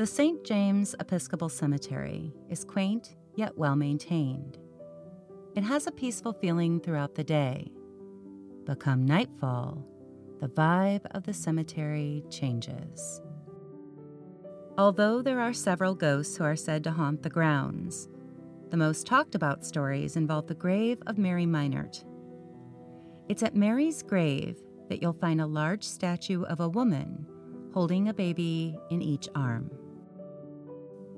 The St. James Episcopal Cemetery is quaint yet well maintained. It has a peaceful feeling throughout the day, but come nightfall, the vibe of the cemetery changes. Although there are several ghosts who are said to haunt the grounds, the most talked about stories involve the grave of Mary Meinert. It's at Mary's grave that you'll find a large statue of a woman holding a baby in each arm.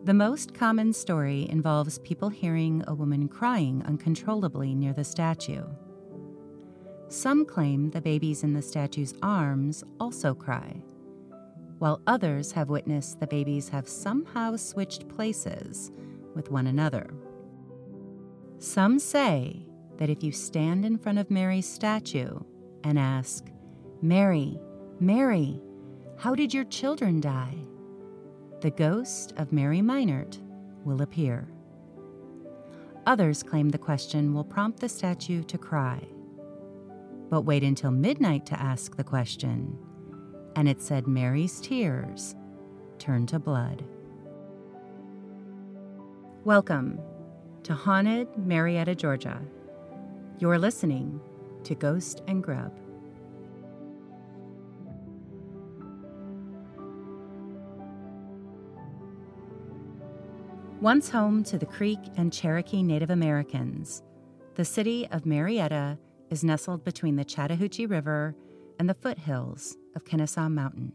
The most common story involves people hearing a woman crying uncontrollably near the statue. Some claim the babies in the statue's arms also cry, while others have witnessed the babies have somehow switched places with one another. Some say that if you stand in front of Mary's statue and ask, Mary, Mary, how did your children die? The ghost of Mary Meinert will appear. Others claim the question will prompt the statue to cry. But wait until midnight to ask the question, and it said Mary's tears turned to blood. Welcome to Haunted Marietta, Georgia. You're listening to Ghost and Grub. Once home to the Creek and Cherokee Native Americans, the city of Marietta is nestled between the Chattahoochee River and the foothills of Kennesaw Mountain.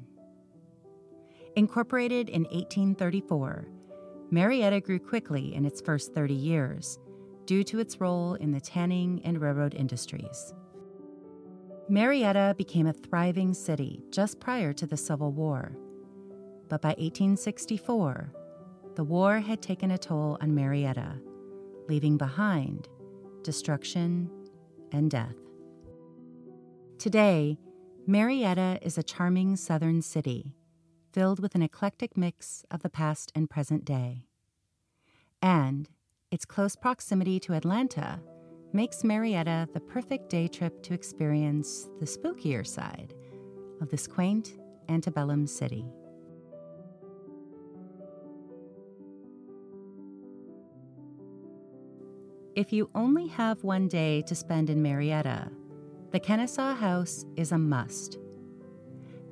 Incorporated in 1834, Marietta grew quickly in its first 30 years due to its role in the tanning and railroad industries. Marietta became a thriving city just prior to the Civil War, but by 1864, the war had taken a toll on Marietta, leaving behind destruction and death. Today, Marietta is a charming southern city filled with an eclectic mix of the past and present day. And its close proximity to Atlanta makes Marietta the perfect day trip to experience the spookier side of this quaint antebellum city. If you only have one day to spend in Marietta, the Kennesaw House is a must.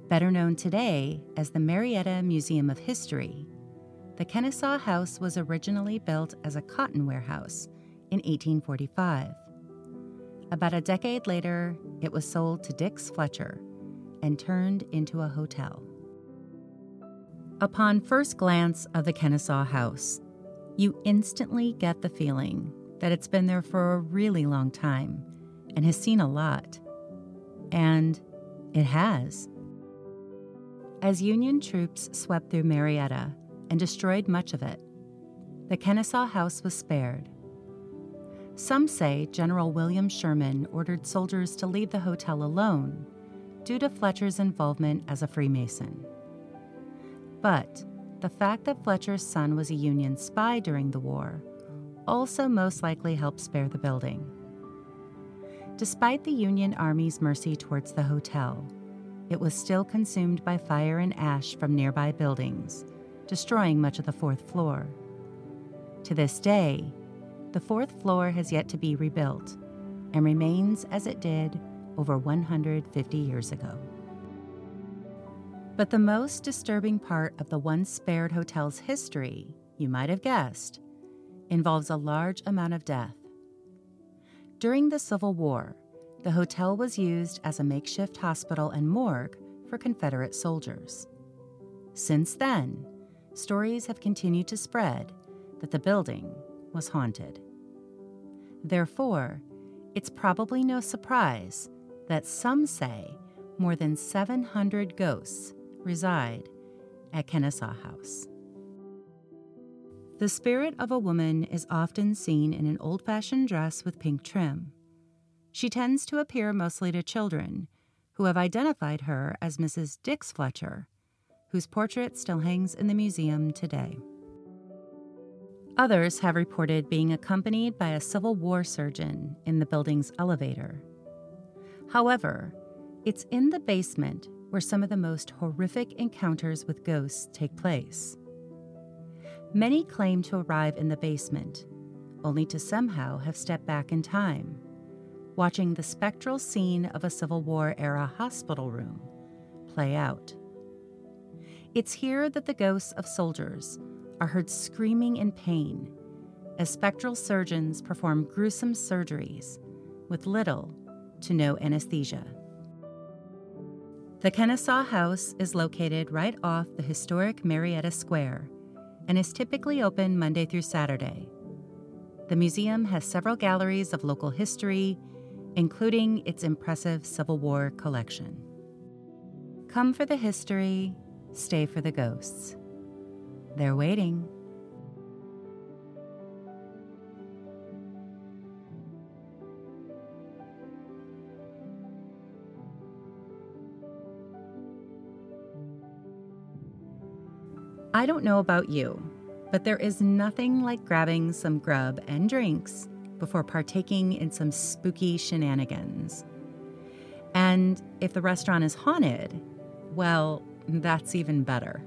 Better known today as the Marietta Museum of History, the Kennesaw House was originally built as a cotton warehouse in 1845. About a decade later, it was sold to Dix Fletcher and turned into a hotel. Upon first glance of the Kennesaw House, you instantly get the feeling that it's been there for a really long time and has seen a lot. And it has. As Union troops swept through Marietta and destroyed much of it, the Kennesaw House was spared. Some say General William Sherman ordered soldiers to leave the hotel alone due to Fletcher's involvement as a Freemason. But the fact that Fletcher's son was a Union spy during the war also most likely helped spare the building. Despite the Union Army's mercy towards the hotel, it was still consumed by fire and ash from nearby buildings, destroying much of the fourth floor. To this day, the fourth floor has yet to be rebuilt and remains as it did over 150 years ago. But the most disturbing part of the once spared hotel's history, you might have guessed, involves a large amount of death. During the Civil War, the hotel was used as a makeshift hospital and morgue for Confederate soldiers. Since then, stories have continued to spread that the building was haunted. Therefore, it's probably no surprise that some say more than 700 ghosts reside at Kennesaw House. The spirit of a woman is often seen in an old fashioned dress with pink trim. She tends to appear mostly to children, who have identified her as Mrs. Dix Fletcher, whose portrait still hangs in the museum today. Others have reported being accompanied by a Civil War surgeon in the building's elevator. However, it's in the basement where some of the most horrific encounters with ghosts take place. Many claim to arrive in the basement, only to somehow have stepped back in time, watching the spectral scene of a Civil War era hospital room play out. It's here that the ghosts of soldiers are heard screaming in pain as spectral surgeons perform gruesome surgeries with little to no anesthesia. The Kennesaw House is located right off the historic Marietta Square and is typically open Monday through Saturday. The museum has several galleries of local history, including its impressive Civil War collection. Come for the history, stay for the ghosts. They're waiting. I don't know about you, but there is nothing like grabbing some grub and drinks before partaking in some spooky shenanigans. And if the restaurant is haunted, well, that's even better.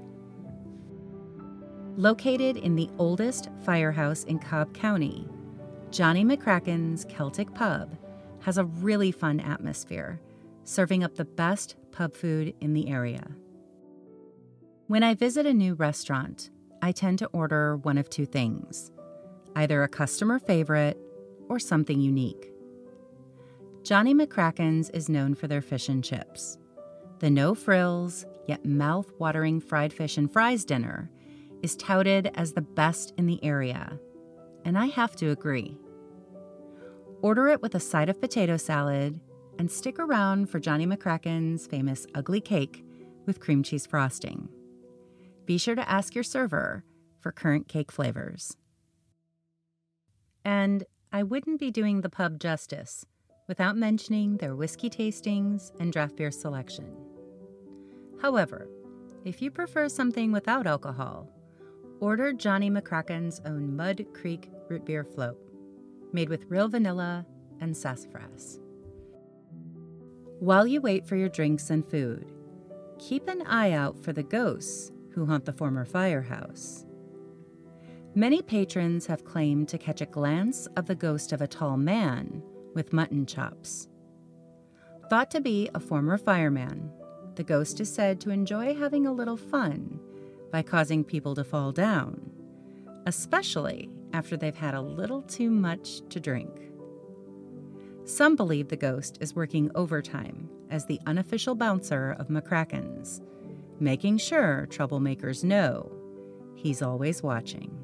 Located in the oldest firehouse in Cobb County, Johnnie MacCracken's Celtic Pub has a really fun atmosphere, serving up the best pub food in the area. When I visit a new restaurant, I tend to order one of two things either a customer favorite or something unique. Johnnie MacCracken's is known for their fish and chips. The no frills, yet mouth watering fried fish and fries dinner is touted as the best in the area, and I have to agree. Order it with a side of potato salad and stick around for Johnnie MacCracken's famous ugly cake with cream cheese frosting be sure to ask your server for current cake flavors. And I wouldn't be doing the pub justice without mentioning their whiskey tastings and draft beer selection. However, if you prefer something without alcohol, order Johnnie MacCracken's own Mud Creek root beer float, made with real vanilla and sassafras. While you wait for your drinks and food, keep an eye out for the ghosts who haunt the former firehouse. Many patrons have claimed to catch a glance of the ghost of a tall man with mutton chops. Thought to be a former fireman, the ghost is said to enjoy having a little fun by causing people to fall down, especially after they've had a little too much to drink. Some believe the ghost is working overtime as the unofficial bouncer of MacCracken's making sure troublemakers know he's always watching.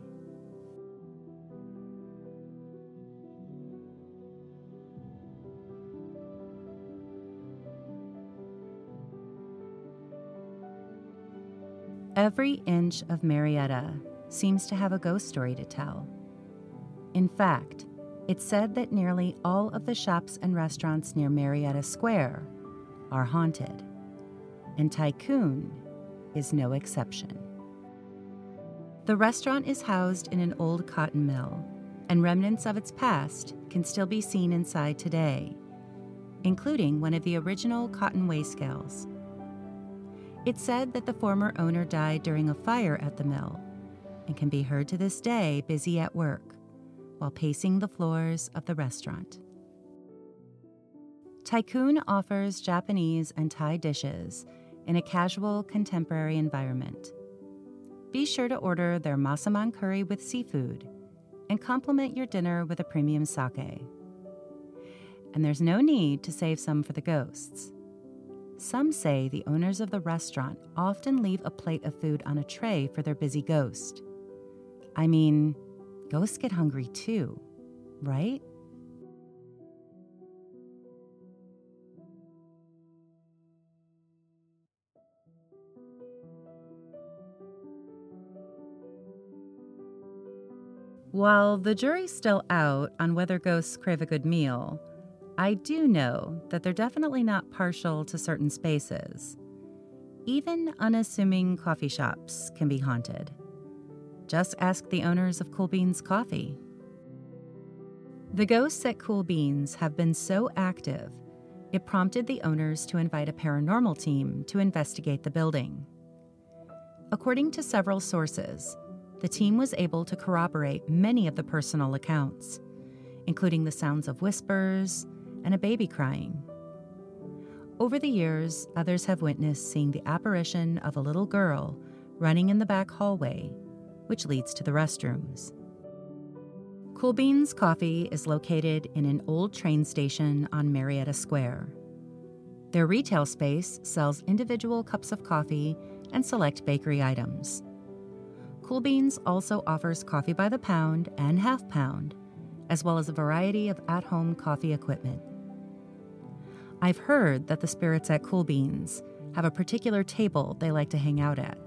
Every inch of Marietta seems to have a ghost story to tell. In fact, it's said that nearly all of the shops and restaurants near Marietta Square are haunted. And ThaiCoon is no exception. The restaurant is housed in an old cotton mill, and remnants of its past can still be seen inside today, including one of the original cotton weigh scales. It's said that the former owner died during a fire at the mill and can be heard to this day busy at work while pacing the floors of the restaurant. ThaiCoon offers Japanese and Thai dishes in a casual, contemporary environment. Be sure to order their Masaman curry with seafood and complement your dinner with a premium sake. And there's no need to save some for the ghosts. Some say the owners of the restaurant often leave a plate of food on a tray for their busy ghost. I mean, ghosts get hungry too, right? While the jury's still out on whether ghosts crave a good meal, I do know that they're definitely not partial to certain spaces. Even unassuming coffee shops can be haunted. Just ask the owners of Cool Beans Coffee. The ghosts at Cool Beans have been so active, it prompted the owners to invite a paranormal team to investigate the building. According to several sources, the team was able to corroborate many of the personal accounts, including the sounds of whispers and a baby crying. Over the years, others have witnessed seeing the apparition of a little girl running in the back hallway, which leads to the restrooms. Cool Beans Coffee is located in an old train station on Marietta Square. Their retail space sells individual cups of coffee and select bakery items. Cool Beans also offers coffee by the pound and half pound, as well as a variety of at home coffee equipment. I've heard that the spirits at Cool Beans have a particular table they like to hang out at.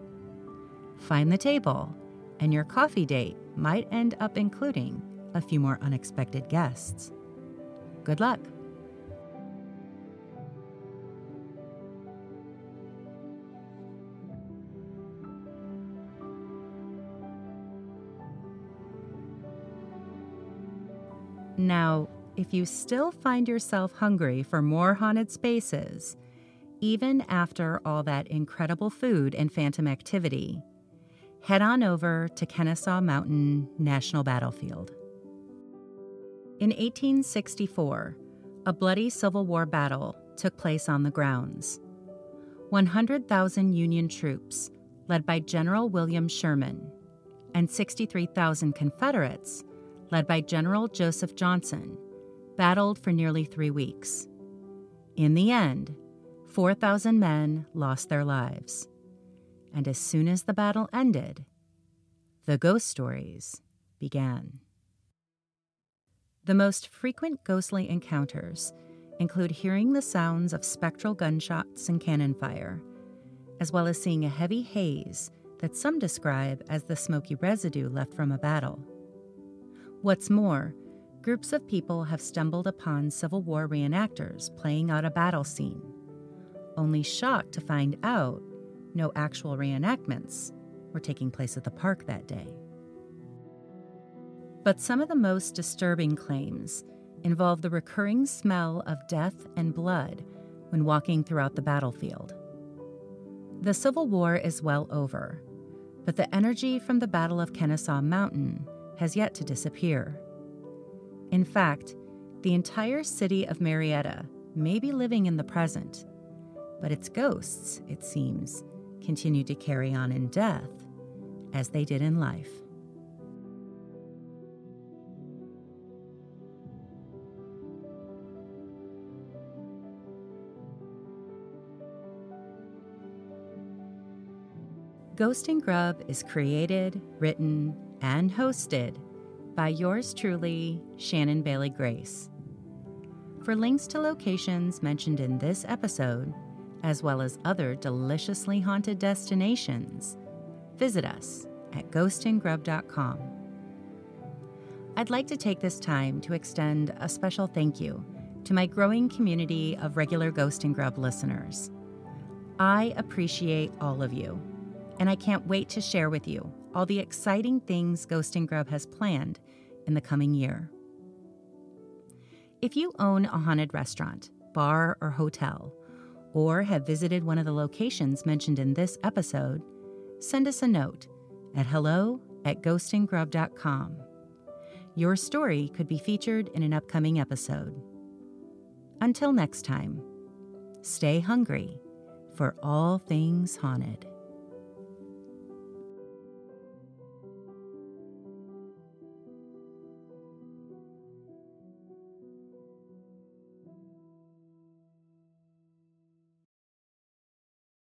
Find the table, and your coffee date might end up including a few more unexpected guests. Good luck! Now, if you still find yourself hungry for more haunted spaces, even after all that incredible food and phantom activity, head on over to Kennesaw Mountain National Battlefield. In 1864, a bloody Civil War battle took place on the grounds. 100,000 Union troops, led by General William Sherman, and 63,000 Confederates, led by General Joseph Johnston, battled for nearly three weeks. In the end, 4,000 men lost their lives. And as soon as the battle ended, the ghost stories began. The most frequent ghostly encounters include hearing the sounds of spectral gunshots and cannon fire, as well as seeing a heavy haze that some describe as the smoky residue left from a battle. What's more, groups of people have stumbled upon Civil War reenactors playing out a battle scene, only shocked to find out no actual reenactments were taking place at the park that day. But some of the most disturbing claims involve the recurring smell of death and blood when walking throughout the battlefield. The Civil War is well over, but the energy from the Battle of Kennesaw Mountain has yet to disappear. In fact, the entire city of Marietta may be living in the present, but its ghosts, it seems, continue to carry on in death as they did in life. Ghost and Grub is created, written, and hosted by yours truly, Shannon Bailey Grace. For links to locations mentioned in this episode, as well as other deliciously haunted destinations, visit us at ghostandgrub.com. I'd like to take this time to extend a special thank you to my growing community of regular Ghost and Grub listeners. I appreciate all of you and I can't wait to share with you all the exciting things Ghost and Grub has planned in the coming year. If you own a haunted restaurant, bar, or hotel, or have visited one of the locations mentioned in this episode, send us a note at hello at ghostandgrub.com. Your story could be featured in an upcoming episode. Until next time, stay hungry for all things haunted.